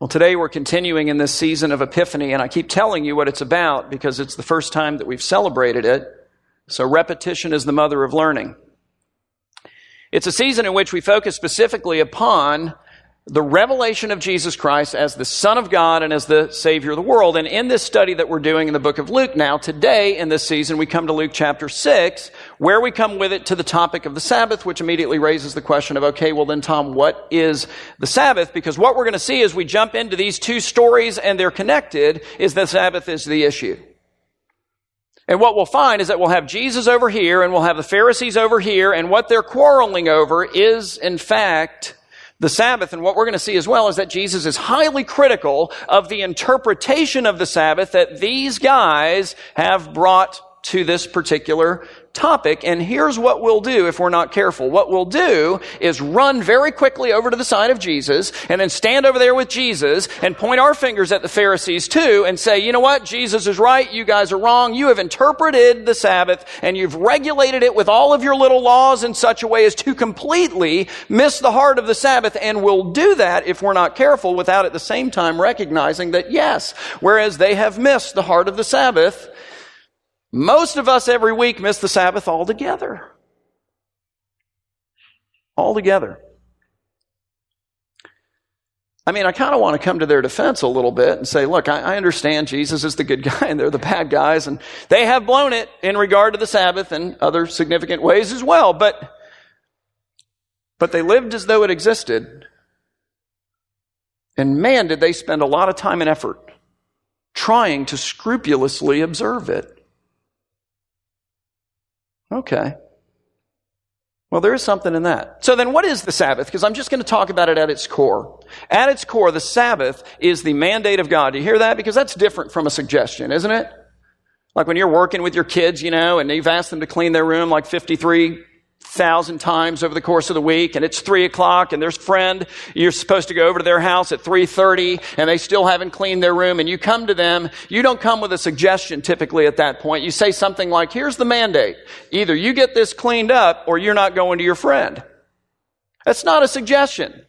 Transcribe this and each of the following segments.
Well, today we're continuing in this season of Epiphany, and I keep telling you what it's about because it's the first time that we've celebrated it. So, repetition is the mother of learning. It's a season in which we focus specifically upon the revelation of Jesus Christ as the Son of God and as the Savior of the world. And in this study that we're doing in the book of Luke now, today in this season, we come to Luke chapter 6, where we come with it to the topic of the Sabbath, which immediately raises the question of, okay, well then, Tom, what is the Sabbath? Because what we're going to see as we jump into these two stories and they're connected is the Sabbath is the issue. And what we'll find is that we'll have Jesus over here and we'll have the Pharisees over here, and what they're quarreling over is, in fact, the Sabbath. And what we're going to see as well is that Jesus is highly critical of the interpretation of the Sabbath that these guys have brought to this particular topic. And here's what we'll do if we're not careful. What we'll do is run very quickly over to the side of Jesus and then stand over there with Jesus and point our fingers at the Pharisees too and say, you know what? Jesus is right. You guys are wrong. You have interpreted the Sabbath and you've regulated it with all of your little laws in such a way as to completely miss the heart of the Sabbath. And we'll do that if we're not careful without at the same time recognizing that yes, whereas they have missed the heart of the Sabbath, most of us every week miss the Sabbath altogether. Altogether. I mean, I kind of want to come to their defense a little bit and say, look, I, I, understand Jesus is the good guy and they're the bad guys, and they have blown it in regard to the Sabbath and other significant ways as well, but, but they lived as though it existed. And man, did they spend a lot of time and effort trying to scrupulously observe it. Okay. Well, there is something in that. So then what is the Sabbath? Because I'm just going to talk about it at its core. At its core, the Sabbath is the mandate of God. Do you hear that? Because that's different from a suggestion, isn't it? Like when you're working with your kids, you know, and you've asked them to clean their room like 53 thousand times over the course of the week and it's three o'clock and there's a friend you're supposed to go over to their house at 3.30 and they still haven't cleaned their room and you come to them you don't come with a suggestion typically at that point. You say something like here's the mandate. Either you get this cleaned up or you're not going to your friend. That's not a suggestion.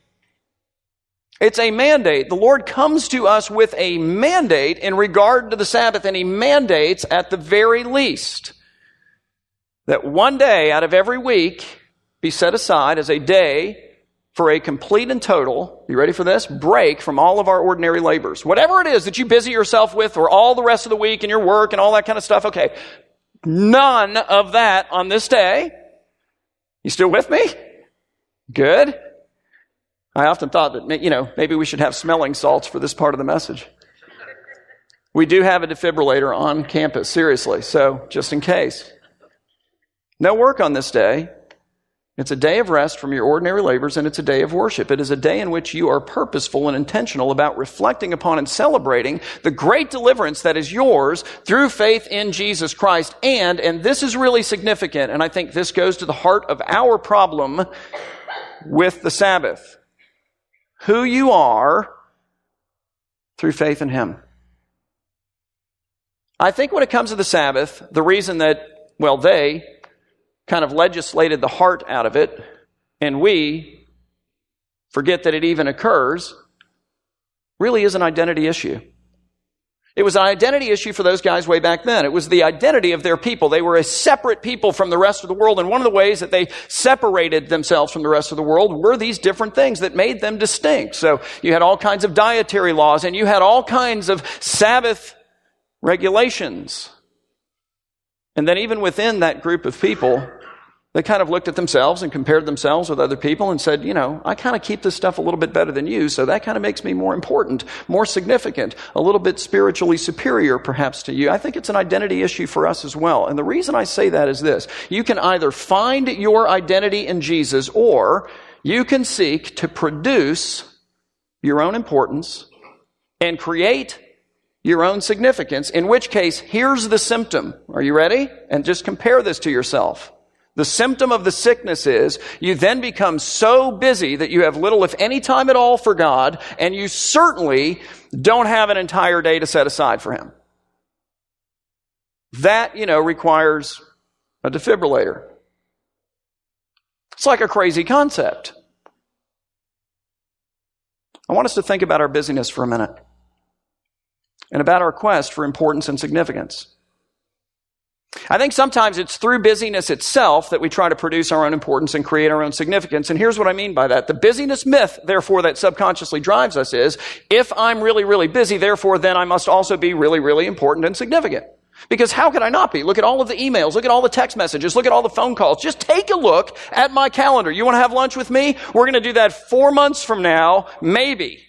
It's a mandate. The Lord comes to us with a mandate in regard to the Sabbath, and He mandates at the very least that one day out of every week be set aside as a day for a complete and total, you ready for this? Break from all of our ordinary labors. Whatever it is that you busy yourself with or all the rest of the week and your work and all that kind of stuff, okay. None of that on this day. You still with me? Good. I often thought that, you know, maybe we should have smelling salts for this part of the message. We do have a defibrillator on campus, seriously, so just in case. No work on this day. It's a day of rest from your ordinary labors, and it's a day of worship. It is a day in which you are purposeful and intentional about reflecting upon and celebrating the great deliverance that is yours through faith in Jesus Christ. And, and this is really significant, and I think this goes to the heart of our problem with the Sabbath. Who you are through faith in Him. I think when it comes to the Sabbath, the reason that, well, they, kind of legislated the heart out of it, and we forget that it even occurs, really is an identity issue. It was an identity issue for those guys way back then. It was the identity of their people. They were a separate people from the rest of the world. And one of the ways that they separated themselves from the rest of the world were these different things that made them distinct. So you had all kinds of dietary laws and you had all kinds of Sabbath regulations. And then even within that group of people, they kind of looked at themselves and compared themselves with other people and said, you know, I kind of keep this stuff a little bit better than you, so that kind of makes me more important, more significant, a little bit spiritually superior perhaps to you. I think it's an identity issue for us as well. And the reason I say that is this. You can either find your identity in Jesus or you can seek to produce your own importance and create your own significance, in which case, here's the symptom. Are you ready? And just compare this to yourself. The symptom of the sickness is you then become so busy that you have little, if any time at all for God, and you certainly don't have an entire day to set aside for Him. That, you know, requires a defibrillator. It's like a crazy concept. I want us to think about our busyness for a minute and about our quest for importance and significance. I think sometimes it's through busyness itself that we try to produce our own importance and create our own significance. And here's what I mean by that. The busyness myth, therefore, that subconsciously drives us is, if I'm really, really busy, therefore, then I must also be really, really important and significant. Because how could I not be? Look at all of the emails, look at all the text messages, look at all the phone calls. Just take a look at my calendar. You want to have lunch with me? We're going to do that four months from now, maybe.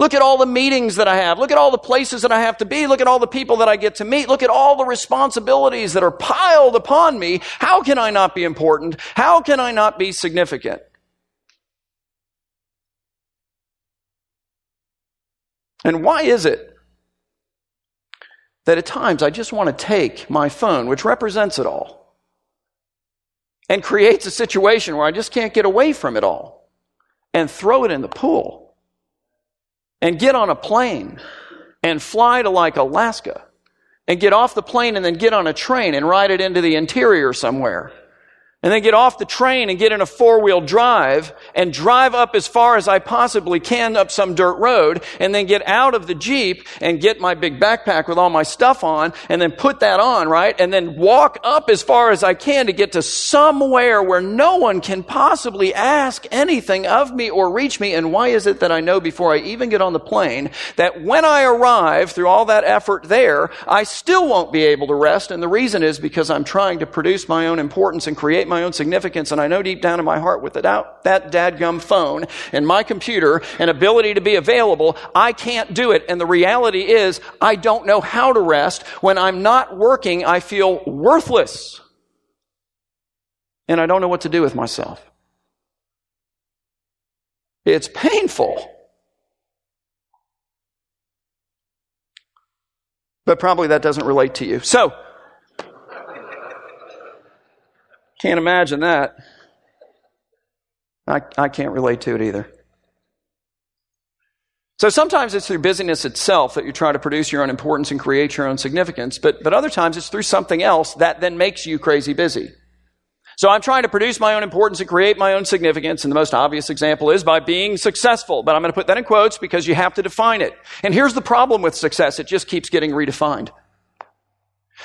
Look at all the meetings that I have. Look at all the places that I have to be. Look at all the people that I get to meet. Look at all the responsibilities that are piled upon me. How can I not be important? How can I not be significant? And why is it that at times I just want to take my phone, which represents it all, and creates a situation where I just can't get away from it all, and throw it in the pool, and get on a plane and fly to like Alaska, and get off the plane and then get on a train and ride it into the interior somewhere and then get off the train and get in a four wheel drive and drive up as far as I possibly can up some dirt road and then get out of the Jeep and get my big backpack with all my stuff on and then put that on, right? And then walk up as far as I can to get to somewhere where no one can possibly ask anything of me or reach me. And why is it that I know before I even get on the plane that when I arrive through all that effort there, I still won't be able to rest? And the reason is because I'm trying to produce my own importance and create my own significance, and I know deep down in my heart without that dadgum phone and my computer and ability to be available, I can't do it. And the reality is, I don't know how to rest. When I'm not working, I feel worthless. And I don't know what to do with myself. It's painful. But probably that doesn't relate to you. So, Can't imagine that. I, I can't relate to it either. So sometimes it's through busyness itself that you try to produce your own importance and create your own significance, but, but other times it's through something else that then makes you crazy busy. So I'm trying to produce my own importance and create my own significance, and the most obvious example is by being successful. But I'm going to put that in quotes because you have to define it. And here's the problem with success. It just keeps getting redefined.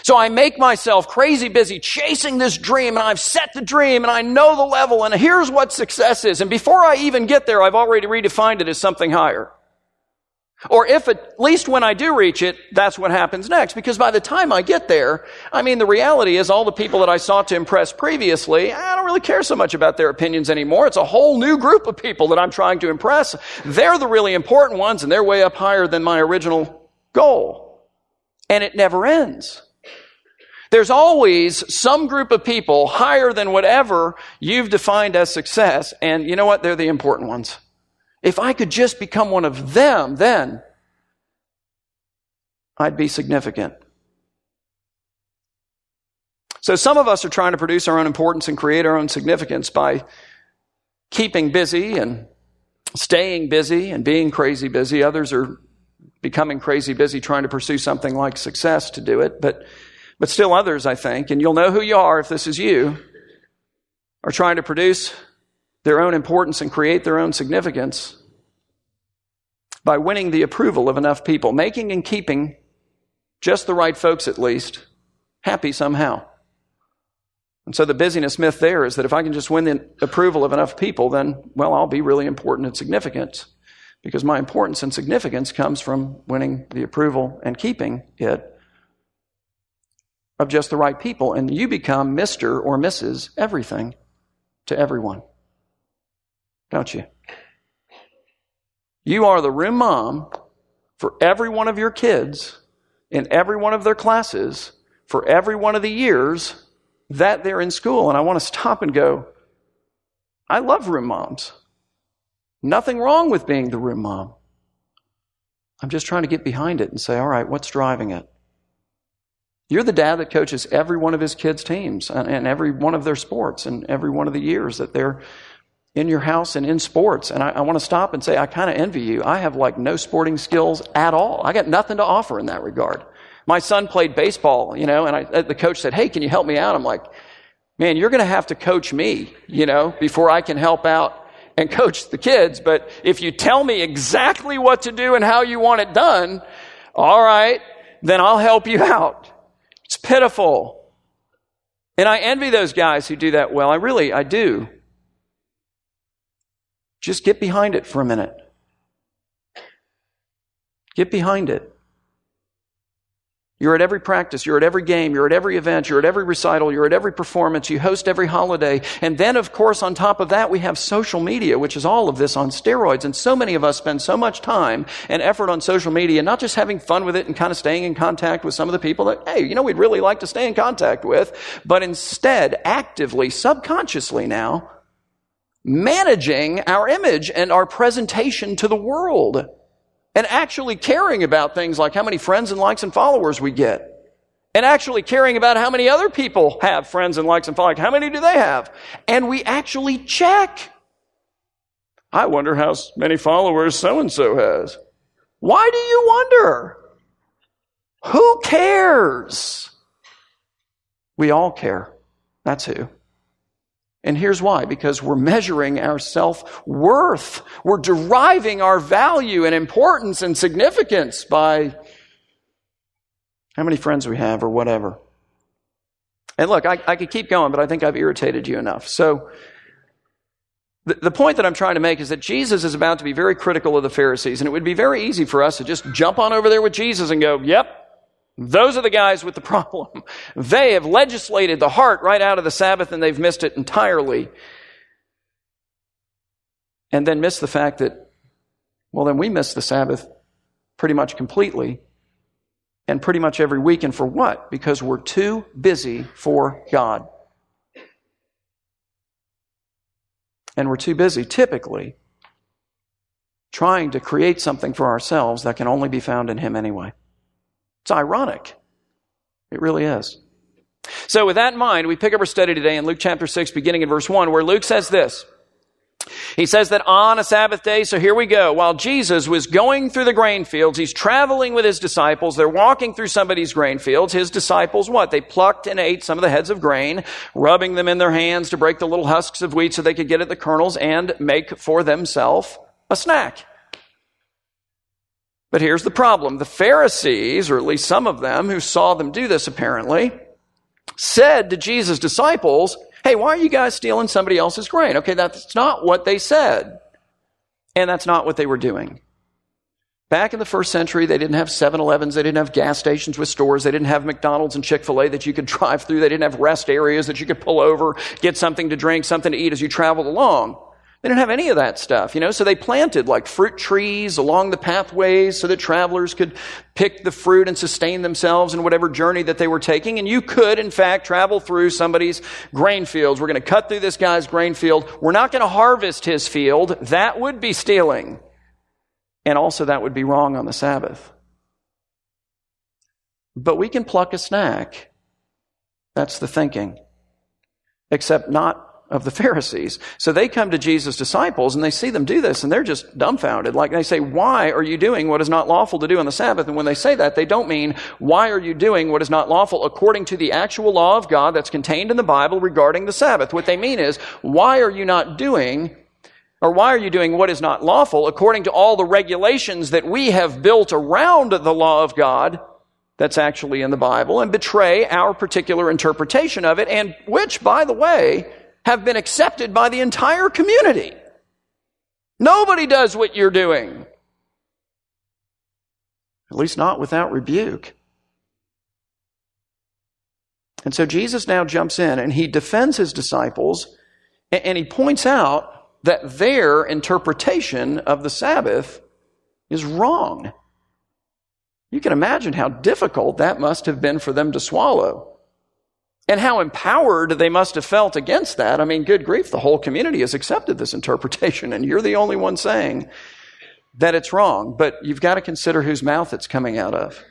So I make myself crazy busy chasing this dream and I've set the dream and I know the level and here's what success is. And before I even get there, I've already redefined it as something higher. Or if at least when I do reach it, that's what happens next. Because by the time I get there, I mean, the reality is all the people that I sought to impress previously, eh, I don't really care so much about their opinions anymore. It's a whole new group of people that I'm trying to impress. They're the really important ones and they're way up higher than my original goal. And it never ends. There's always some group of people higher than whatever you've defined as success, and you know what? They're the important ones. If I could just become one of them, then I'd be significant. So some of us are trying to produce our own importance and create our own significance by keeping busy and staying busy and being crazy busy. Others are becoming crazy busy trying to pursue something like success to do it. But but still others, I think, and you'll know who you are if this is you, are trying to produce their own importance and create their own significance by winning the approval of enough people, making and keeping just the right folks at least happy somehow. And so the busyness myth there is that if I can just win the approval of enough people, then, well, I'll be really important and significant because my importance and significance comes from winning the approval and keeping it of just the right people, and you become Mr. or Mrs. everything to everyone. Don't you? You are the room mom for every one of your kids in every one of their classes for every one of the years that they're in school. And I want to stop and go, I love room moms. Nothing wrong with being the room mom. I'm just trying to get behind it and say, all right, what's driving it? You're the dad that coaches every one of his kids' teams and, every one of their sports and every one of the years that they're in your house and in sports. And I, I want to stop and say, I kind of envy you. I have like no sporting skills at all. I got nothing to offer in that regard. My son played baseball, you know, and I, uh, the coach said, Hey, can you help me out? I'm like, man, you're going to have to coach me, you know, before I can help out and coach the kids, but if you tell me exactly what to do and how you want it done, all right, then I'll help you out. Pitiful. And I envy those guys who do that well. I really, I do. Just get behind it for a minute. Get behind it. You're at every practice, you're at every game, you're at every event, you're at every recital, you're at every performance, you host every holiday. And then, of course, on top of that, we have social media, which is all of this on steroids. And so many of us spend so much time and effort on social media, not just having fun with it and kind of staying in contact with some of the people that, hey, you know, we'd really like to stay in contact with, but instead, actively, subconsciously now, managing our image and our presentation to the world and actually caring about things like how many friends and likes and followers we get. And actually caring about how many other people have friends and likes and followers. How many do they have? And we actually check. I wonder how many followers so and so has. Why do you wonder? Who cares? We all care. That's who. And here's why because we're measuring our self worth. We're deriving our value and importance and significance by how many friends we have or whatever. And look, I, I could keep going, but I think I've irritated you enough. So, the, the point that I'm trying to make is that Jesus is about to be very critical of the Pharisees, and it would be very easy for us to just jump on over there with Jesus and go, yep, those are the guys with the problem. They have legislated the heart right out of the Sabbath and they've missed it entirely. And then miss the fact that, well, then we miss the Sabbath pretty much completely and pretty much every week. And for what? Because we're too busy for God. And we're too busy, typically, trying to create something for ourselves that can only be found in Him anyway. It's ironic. It really is. So, with that in mind, we pick up our study today in Luke chapter 6, beginning in verse 1, where Luke says this. He says that on a Sabbath day, so here we go. While Jesus was going through the grain fields, he's traveling with his disciples. They're walking through somebody's grain fields. His disciples, what? They plucked and ate some of the heads of grain, rubbing them in their hands to break the little husks of wheat so they could get at the kernels and make for themselves a snack. But here's the problem. The Pharisees, or at least some of them who saw them do this apparently, said to Jesus' disciples, Hey, why are you guys stealing somebody else's grain? Okay, that's not what they said. And that's not what they were doing. Back in the first century, they didn't have 7 Elevens, they didn't have gas stations with stores, they didn't have McDonald's and Chick fil A that you could drive through, they didn't have rest areas that you could pull over, get something to drink, something to eat as you traveled along. They didn't have any of that stuff, you know, so they planted like fruit trees along the pathways so that travelers could pick the fruit and sustain themselves in whatever journey that they were taking. And you could, in fact, travel through somebody's grain fields. We're going to cut through this guy's grain field. We're not going to harvest his field. That would be stealing. And also that would be wrong on the Sabbath. But we can pluck a snack. That's the thinking. Except not of the Pharisees. So they come to Jesus' disciples and they see them do this and they're just dumbfounded. Like they say, why are you doing what is not lawful to do on the Sabbath? And when they say that, they don't mean, why are you doing what is not lawful according to the actual law of God that's contained in the Bible regarding the Sabbath? What they mean is, why are you not doing or why are you doing what is not lawful according to all the regulations that we have built around the law of God that's actually in the Bible and betray our particular interpretation of it and which, by the way, have been accepted by the entire community. Nobody does what you're doing. At least not without rebuke. And so Jesus now jumps in and he defends his disciples and he points out that their interpretation of the Sabbath is wrong. You can imagine how difficult that must have been for them to swallow. And how empowered they must have felt against that. I mean, good grief, the whole community has accepted this interpretation, and you're the only one saying that it's wrong. But you've got to consider whose mouth it's coming out of.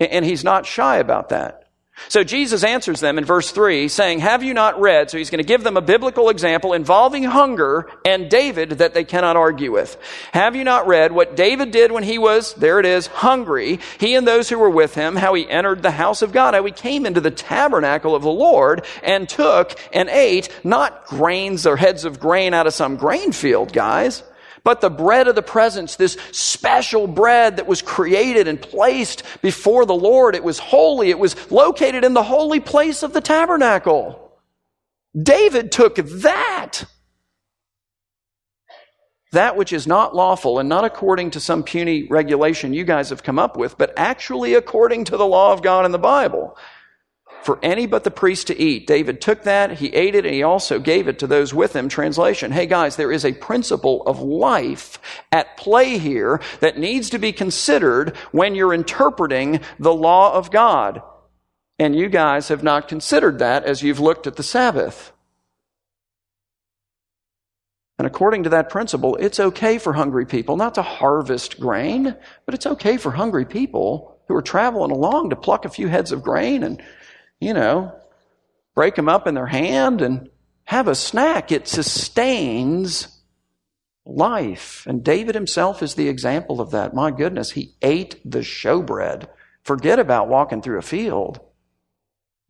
And he's not shy about that. So Jesus answers them in verse 3 saying, Have you not read? So he's going to give them a biblical example involving hunger and David that they cannot argue with. Have you not read what David did when he was, there it is, hungry, he and those who were with him, how he entered the house of God, how he came into the tabernacle of the Lord and took and ate not grains or heads of grain out of some grain field, guys but the bread of the presence, this special bread that was created and placed before the Lord, it was holy. It was located in the holy place of the tabernacle. David took that. That which is not lawful and not according to some puny regulation you guys have come up with, but actually according to the law of God in the Bible for any but the priest to eat. David took that, he ate it, and he also gave it to those with him. Translation Hey guys, there is a principle of life at play here that needs to be considered when you're interpreting the law of God. And you guys have not considered that as you've looked at the Sabbath. And according to that principle, it's okay for hungry people not to harvest grain, but it's okay for hungry people who are traveling along to pluck a few heads of grain and you know, break them up in their hand and have a snack. It sustains life. And David himself is the example of that. My goodness, he ate the showbread. Forget about walking through a field.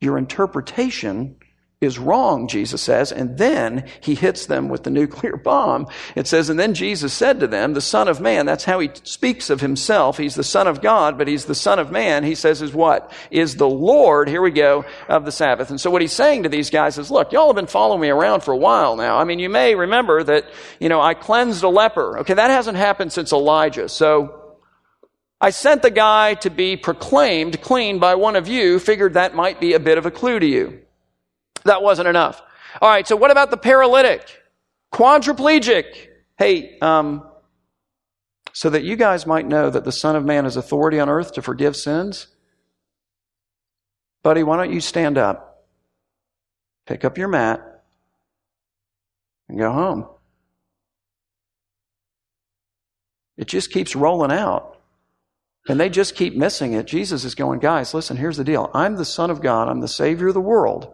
Your interpretation is wrong, Jesus says, and then he hits them with the nuclear bomb. It says, and then Jesus said to them, the Son of Man, that's how he speaks of himself. He's the Son of God, but he's the Son of Man. He says is what? Is the Lord, here we go, of the Sabbath. And so what he's saying to these guys is, look, y'all have been following me around for a while now. I mean, you may remember that, you know, I cleansed a leper. Okay, that hasn't happened since Elijah. So I sent the guy to be proclaimed clean by one of you, figured that might be a bit of a clue to you. That wasn't enough. All right, so what about the paralytic? Quadriplegic. Hey, um, so that you guys might know that the Son of Man has authority on earth to forgive sins. Buddy, why don't you stand up, pick up your mat, and go home? It just keeps rolling out. And they just keep missing it. Jesus is going, guys, listen, here's the deal. I'm the Son of God. I'm the Savior of the world.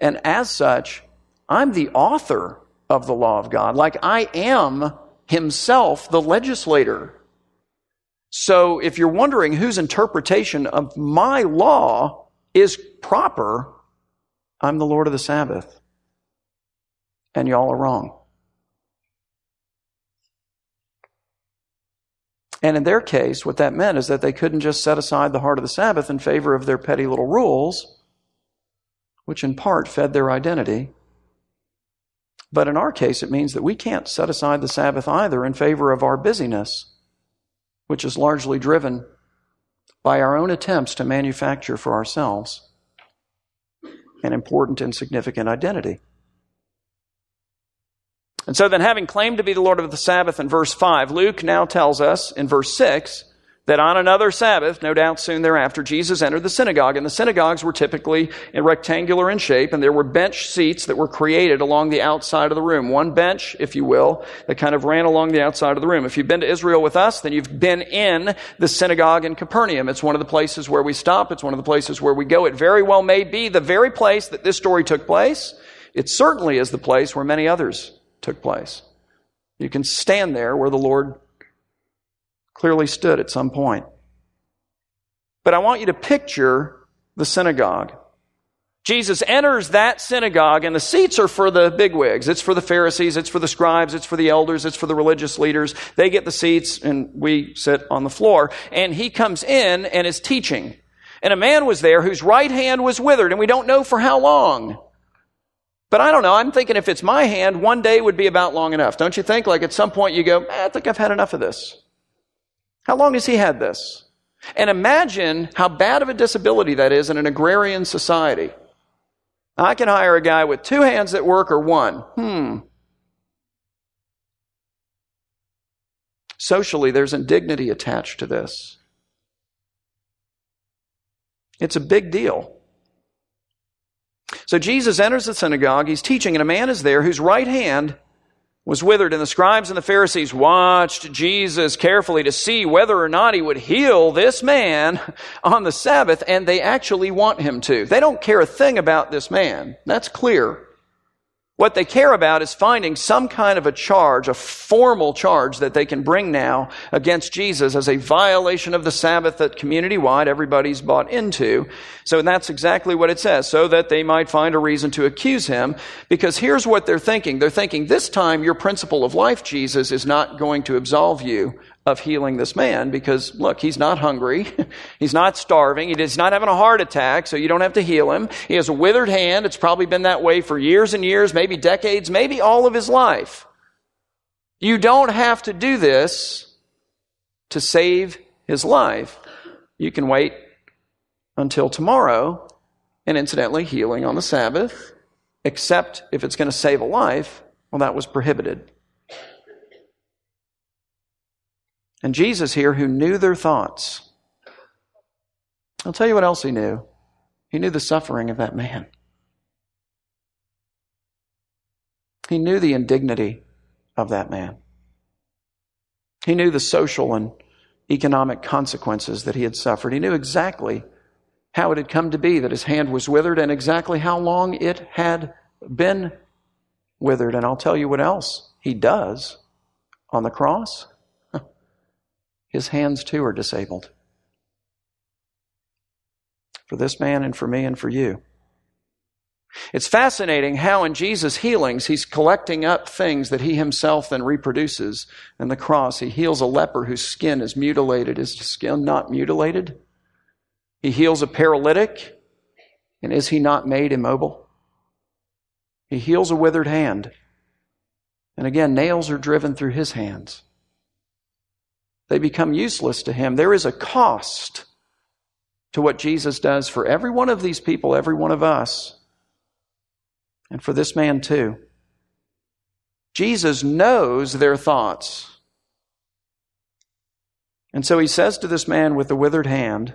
And as such, I'm the author of the law of God, like I am himself the legislator. So if you're wondering whose interpretation of my law is proper, I'm the Lord of the Sabbath. And y'all are wrong. And in their case, what that meant is that they couldn't just set aside the heart of the Sabbath in favor of their petty little rules which in part fed their identity. But in our case, it means that we can't set aside the Sabbath either in favor of our busyness, which is largely driven by our own attempts to manufacture for ourselves an important and significant identity. And so then, having claimed to be the Lord of the Sabbath in verse 5, Luke now tells us in verse 6 that on another Sabbath, no doubt soon thereafter, Jesus entered the synagogue. And the synagogues were typically rectangular in shape, and there were bench seats that were created along the outside of the room. One bench, if you will, that kind of ran along the outside of the room. If you've been to Israel with us, then you've been in the synagogue in Capernaum. It's one of the places where we stop. It's one of the places where we go. It very well may be the very place that this story took place. It certainly is the place where many others took place. You can stand there where the Lord clearly stood at some point. But I want you to picture the synagogue. Jesus enters that synagogue, and the seats are for the bigwigs. It's for the Pharisees, it's for the scribes, it's for the elders, it's for the religious leaders. They get the seats, and we sit on the floor. And he comes in and is teaching. And a man was there whose right hand was withered, and we don't know for how long. But I don't know. I'm thinking if it's my hand, one day would be about long enough. Don't you think? Like at some point you go, eh, I think I've had enough of this. How long has he had this? And imagine how bad of a disability that is in an agrarian society. I can hire a guy with two hands at work or one. Hmm. Socially, there's indignity attached to this. It's a big deal. So Jesus enters the synagogue, he's teaching, and a man is there whose right hand was withered, and the scribes and the Pharisees watched Jesus carefully to see whether or not he would heal this man on the Sabbath, and they actually want him to. They don't care a thing about this man. That's clear. What they care about is finding some kind of a charge, a formal charge that they can bring now against Jesus as a violation of the Sabbath that community wide everybody's bought into. So that's exactly what it says, so that they might find a reason to accuse him. Because here's what they're thinking. They're thinking, this time your principle of life, Jesus, is not going to absolve you of healing this man because look, he's not hungry. he's not starving. He's not having a heart attack, so you don't have to heal him. He has a withered hand. It's probably been that way for years and years, maybe decades, maybe all of his life. You don't have to do this to save his life. You can wait until tomorrow, and incidentally, healing on the Sabbath, except if it's going to save a life, well, that was prohibited. And Jesus here, who knew their thoughts, I'll tell you what else he knew. He knew the suffering of that man. He knew the indignity of that man. He knew the social and economic consequences that he had suffered. He knew exactly how it had come to be that his hand was withered and exactly how long it had been withered. And I'll tell you what else he does on the cross. His hands too are disabled. For this man and for me and for you. It's fascinating how in Jesus' healings, he's collecting up things that he himself then reproduces in the cross. He heals a leper whose skin is mutilated. Is his skin not mutilated? He heals a paralytic, and is he not made immobile? He heals a withered hand. And again, nails are driven through his hands they become useless to him. There is a cost to what Jesus does for every one of these people, every one of us, and for this man too. Jesus knows their thoughts. And so he says to this man with the withered hand,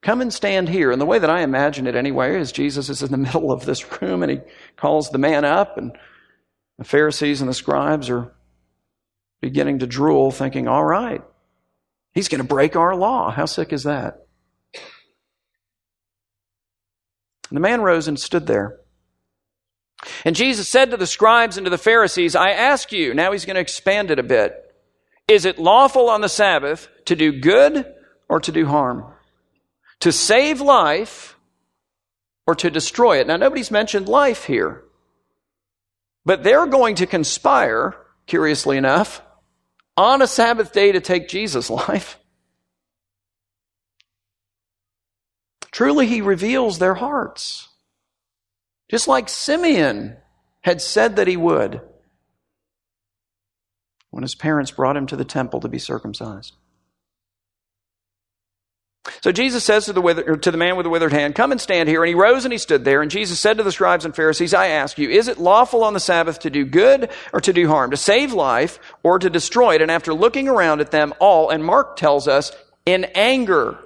Come and stand here. And the way that I imagine it anyway is Jesus is in the middle of this room and he calls the man up, and the Pharisees and the scribes are beginning to drool, thinking, All right, He's going to break our law. How sick is that? And the man rose and stood there. And Jesus said to the scribes and to the Pharisees, I ask you, now he's going to expand it a bit, is it lawful on the Sabbath to do good or to do harm? To save life or to destroy it? Now, nobody's mentioned life here. But they're going to conspire, curiously enough, on a Sabbath day to take Jesus' life. Truly, he reveals their hearts. Just like Simeon had said that he would when his parents brought him to the temple to be circumcised. So Jesus says to the, wither, to the man with the withered hand, Come and stand here. And he rose and he stood there. And Jesus said to the scribes and Pharisees, I ask you, is it lawful on the Sabbath to do good or to do harm, to save life or to destroy it? And after looking around at them all, and Mark tells us, in anger,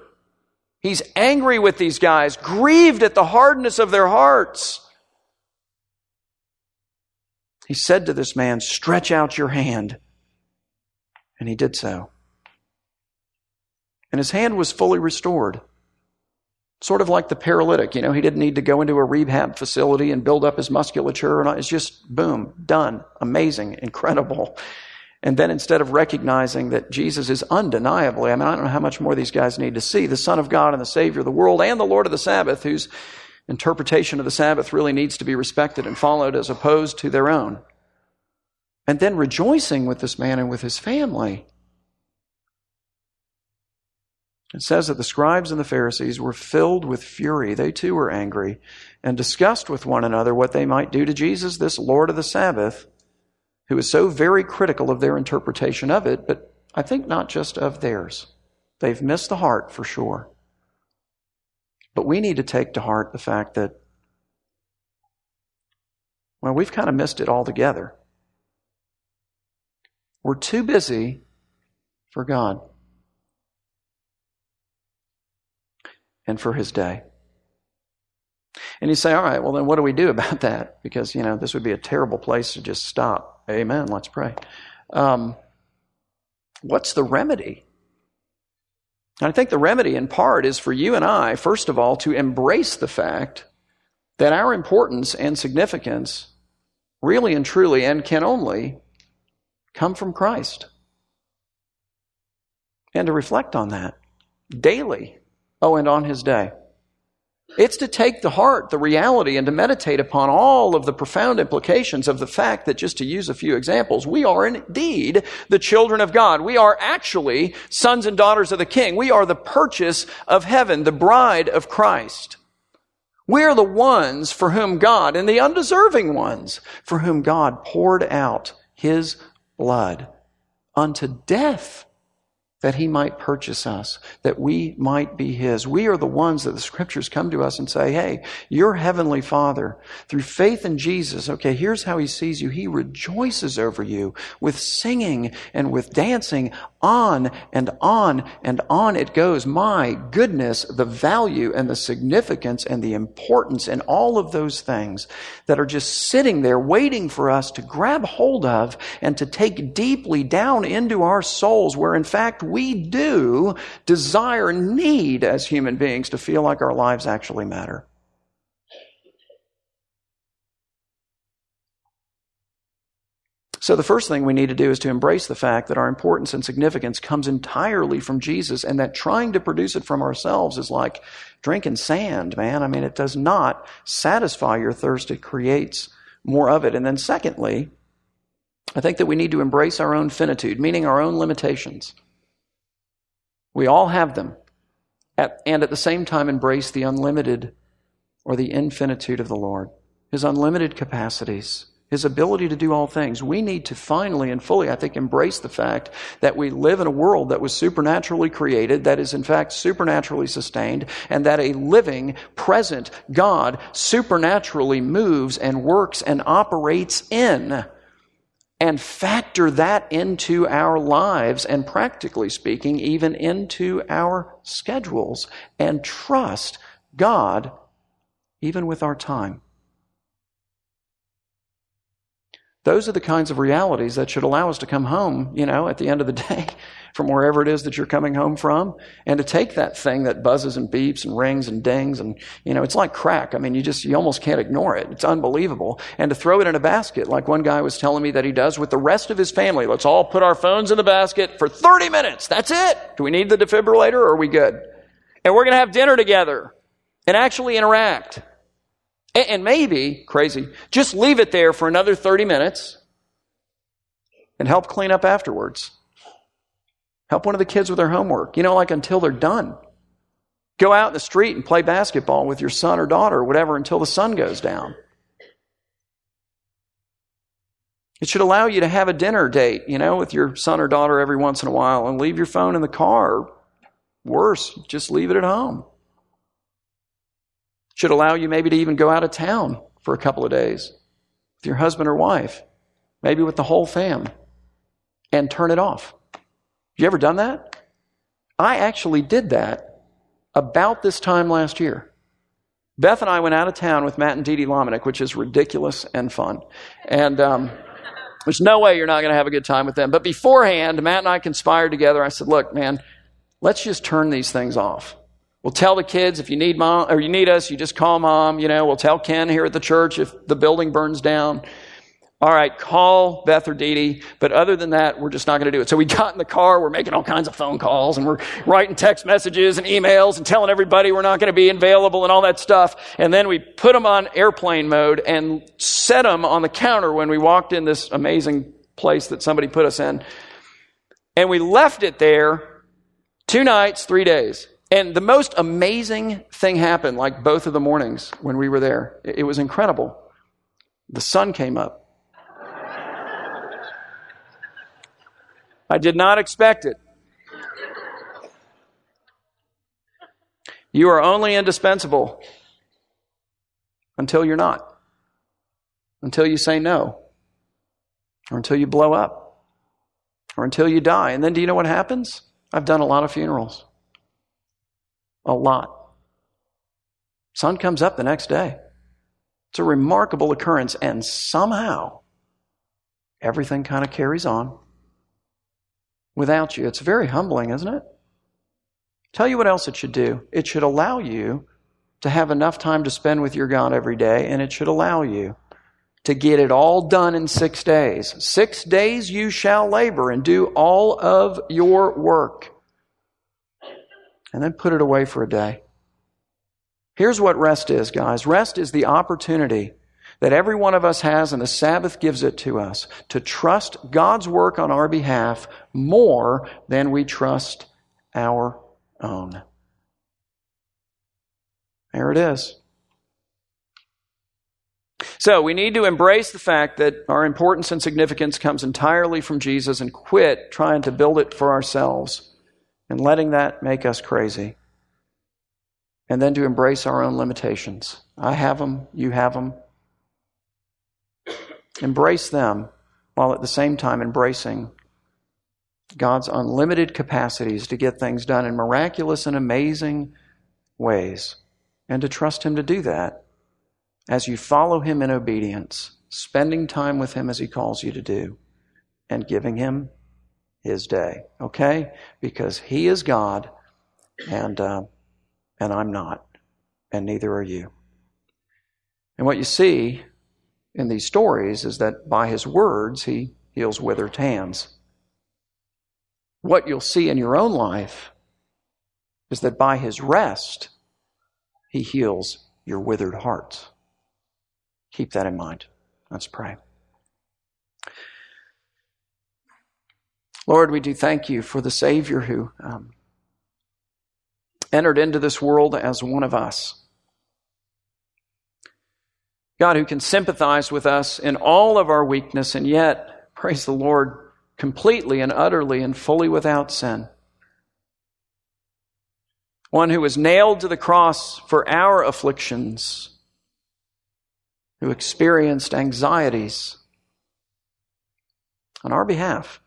he's angry with these guys, grieved at the hardness of their hearts. He said to this man, Stretch out your hand. And he did so and his hand was fully restored. Sort of like the paralytic, you know, he didn't need to go into a rehab facility and build up his musculature. And it's just boom, done, amazing, incredible. And then instead of recognizing that Jesus is undeniably, I mean, I don't know how much more these guys need to see, the Son of God and the Savior of the world and the Lord of the Sabbath, whose interpretation of the Sabbath really needs to be respected and followed as opposed to their own. And then rejoicing with this man and with his family. It says that the scribes and the Pharisees were filled with fury. They too were angry and discussed with one another what they might do to Jesus, this Lord of the Sabbath, who is so very critical of their interpretation of it, but I think not just of theirs. They've missed the heart for sure. But we need to take to heart the fact that, well, we've kind of missed it altogether. We're too busy for God. And for his day. And you say, all right, well, then what do we do about that? Because, you know, this would be a terrible place to just stop. Amen. Let's pray. Um, what's the remedy? And I think the remedy, in part, is for you and I, first of all, to embrace the fact that our importance and significance really and truly and can only come from Christ. And to reflect on that daily. Oh, and on his day. It's to take the heart, the reality, and to meditate upon all of the profound implications of the fact that, just to use a few examples, we are indeed the children of God. We are actually sons and daughters of the King. We are the purchase of heaven, the bride of Christ. We are the ones for whom God, and the undeserving ones, for whom God poured out his blood unto death that he might purchase us, that we might be his. We are the ones that the scriptures come to us and say, hey, your heavenly father, through faith in Jesus, okay, here's how he sees you. He rejoices over you with singing and with dancing on and on and on it goes. My goodness, the value and the significance and the importance and all of those things that are just sitting there waiting for us to grab hold of and to take deeply down into our souls where in fact we do desire need as human beings to feel like our lives actually matter. So, the first thing we need to do is to embrace the fact that our importance and significance comes entirely from Jesus, and that trying to produce it from ourselves is like drinking sand, man. I mean, it does not satisfy your thirst, it creates more of it. And then, secondly, I think that we need to embrace our own finitude, meaning our own limitations. We all have them, at, and at the same time embrace the unlimited or the infinitude of the Lord, His unlimited capacities his ability to do all things. We need to finally and fully, I think, embrace the fact that we live in a world that was supernaturally created, that is in fact supernaturally sustained, and that a living, present God supernaturally moves and works and operates in. And factor that into our lives and practically speaking, even into our schedules and trust God even with our time. Those are the kinds of realities that should allow us to come home, you know, at the end of the day from wherever it is that you're coming home from and to take that thing that buzzes and beeps and rings and dings and, you know, it's like crack. I mean, you just, you almost can't ignore it. It's unbelievable. And to throw it in a basket like one guy was telling me that he does with the rest of his family. Let's all put our phones in the basket for 30 minutes. That's it. Do we need the defibrillator or are we good? And we're going to have dinner together and actually interact. And maybe, crazy, just leave it there for another 30 minutes and help clean up afterwards. Help one of the kids with their homework, you know, like until they're done. Go out in the street and play basketball with your son or daughter or whatever until the sun goes down. It should allow you to have a dinner date, you know, with your son or daughter every once in a while and leave your phone in the car. Worse, just leave it at home. Should allow you maybe to even go out of town for a couple of days with your husband or wife, maybe with the whole fam, and turn it off. You ever done that? I actually did that about this time last year. Beth and I went out of town with Matt and Dee Dee Lomenick, which is ridiculous and fun. And um, there's no way you're not going to have a good time with them. But beforehand, Matt and I conspired together. I said, look, man, let's just turn these things off. We'll tell the kids if you need mom or you need us, you just call mom. You know, we'll tell Ken here at the church if the building burns down. All right, call Beth or Dee Dee. But other than that, we're just not going to do it. So we got in the car. We're making all kinds of phone calls and we're writing text messages and emails and telling everybody we're not going to be available and all that stuff. And then we put them on airplane mode and set them on the counter when we walked in this amazing place that somebody put us in. And we left it there two nights, three days. And the most amazing thing happened, like both of the mornings when we were there. It was incredible. The sun came up. I did not expect it. You are only indispensable until you're not, until you say no, or until you blow up, or until you die. And then do you know what happens? I've done a lot of funerals a lot. Sun comes up the next day. It's a remarkable occurrence, and somehow everything kind of carries on without you. It's very humbling, isn't it? Tell you what else it should do. It should allow you to have enough time to spend with your God every day, and it should allow you to get it all done in six days. Six days you shall labor and do all of your work. And then put it away for a day. Here's what rest is, guys. Rest is the opportunity that every one of us has, and the Sabbath gives it to us, to trust God's work on our behalf more than we trust our own. There it is. So we need to embrace the fact that our importance and significance comes entirely from Jesus and quit trying to build it for ourselves and letting that make us crazy. And then to embrace our own limitations. I have them, you have them. Embrace them while at the same time embracing God's unlimited capacities to get things done in miraculous and amazing ways and to trust Him to do that as you follow Him in obedience, spending time with Him as He calls you to do, and giving Him His day. Okay? Because He is God, and, uh, and I'm not, and neither are you. And what you see in these stories is that by His words, He heals withered hands. What you'll see in your own life is that by His rest, he heals your withered hearts. Keep that in mind. Let's pray. Lord, we do thank you for the Savior who um, entered into this world as one of us. God, who can sympathize with us in all of our weakness and yet, praise the Lord, completely and utterly and fully without sin one who was nailed to the cross for our afflictions, who experienced anxieties on our behalf.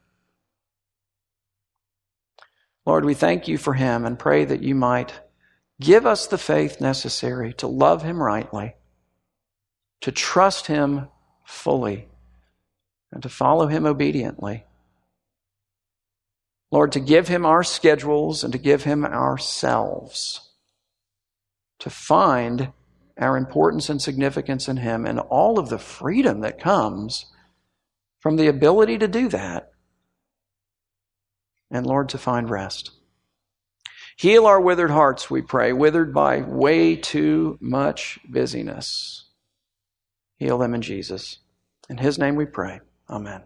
Lord, we thank you for him and pray that you might give us the faith necessary to love him rightly, to trust him fully, and to follow him obediently. Lord, to give him our schedules and to give him ourselves, to find our importance and significance in him and all of the freedom that comes from the ability to do that. And Lord, to find rest. Heal our withered hearts, we pray, withered by way too much busyness. Heal them in Jesus. In his name we pray. Amen.